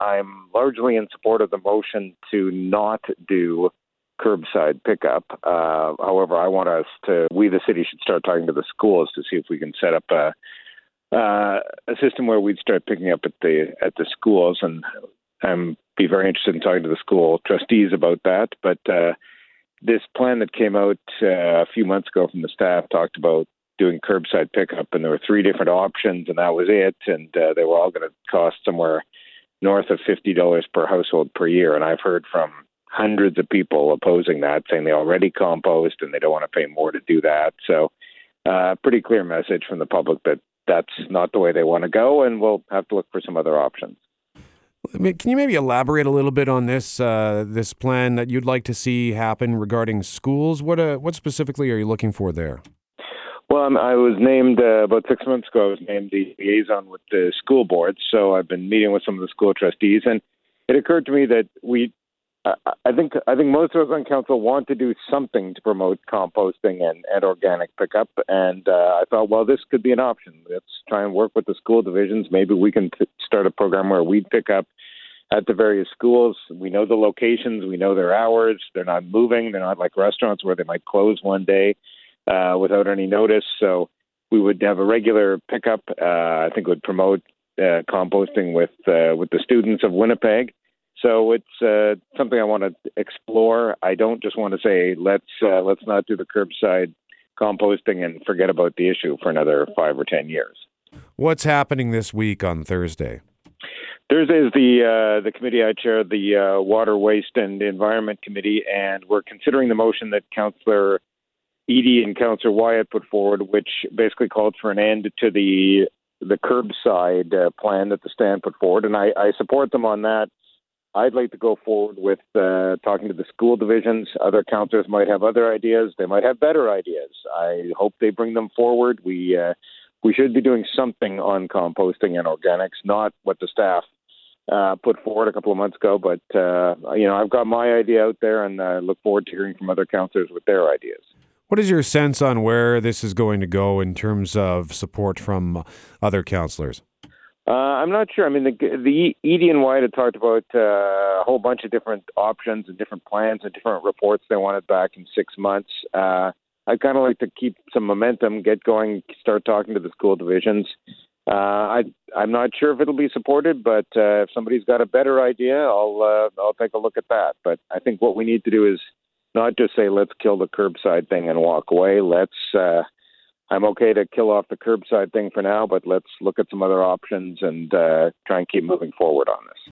I'm largely in support of the motion to not do curbside pickup. Uh, however, I want us to, we the city should start talking to the schools to see if we can set up a, uh, a system where we'd start picking up at the at the schools, and I'm be very interested in talking to the school trustees about that. But uh, this plan that came out uh, a few months ago from the staff talked about doing curbside pickup, and there were three different options, and that was it. And uh, they were all going to cost somewhere north of fifty dollars per household per year. And I've heard from hundreds of people opposing that, saying they already compost and they don't want to pay more to do that. So, uh, pretty clear message from the public that that's not the way they want to go, and we'll have to look for some other options. Can you maybe elaborate a little bit on this uh, this plan that you'd like to see happen regarding schools? What uh, what specifically are you looking for there? Well, I'm, I was named uh, about six months ago. I was named the liaison with the school board, so I've been meeting with some of the school trustees, and it occurred to me that we I think I think most of us on council want to do something to promote composting and, and organic pickup, and uh, I thought, well, this could be an option. Let's try and work with the school divisions. Maybe we can t- start a program where we pick up at the various schools. We know the locations, we know their hours. They're not moving. They're not like restaurants where they might close one day uh, without any notice. So we would have a regular pickup. Uh, I think would promote uh, composting with uh, with the students of Winnipeg. So it's uh, something I want to explore. I don't just want to say let's uh, let's not do the curbside composting and forget about the issue for another five or ten years. What's happening this week on Thursday? Thursday is the uh, the committee I chair, the uh, Water, Waste, and Environment Committee, and we're considering the motion that Councillor Eadie and Councillor Wyatt put forward, which basically called for an end to the the curbside uh, plan that the stand put forward, and I, I support them on that. I'd like to go forward with uh, talking to the school divisions. Other councillors might have other ideas. They might have better ideas. I hope they bring them forward. We uh, we should be doing something on composting and organics, not what the staff uh, put forward a couple of months ago. But uh, you know, I've got my idea out there, and I look forward to hearing from other councillors with their ideas. What is your sense on where this is going to go in terms of support from other counselors? Uh, I'm not sure. I mean, the the Wyatt had talked about uh, a whole bunch of different options and different plans and different reports they wanted back in six months. Uh, I kind of like to keep some momentum, get going, start talking to the school divisions. Uh, I I'm not sure if it'll be supported, but uh, if somebody's got a better idea, I'll uh, I'll take a look at that. But I think what we need to do is not just say let's kill the curbside thing and walk away. Let's uh, I'm okay to kill off the curbside thing for now, but let's look at some other options and uh, try and keep moving forward on this.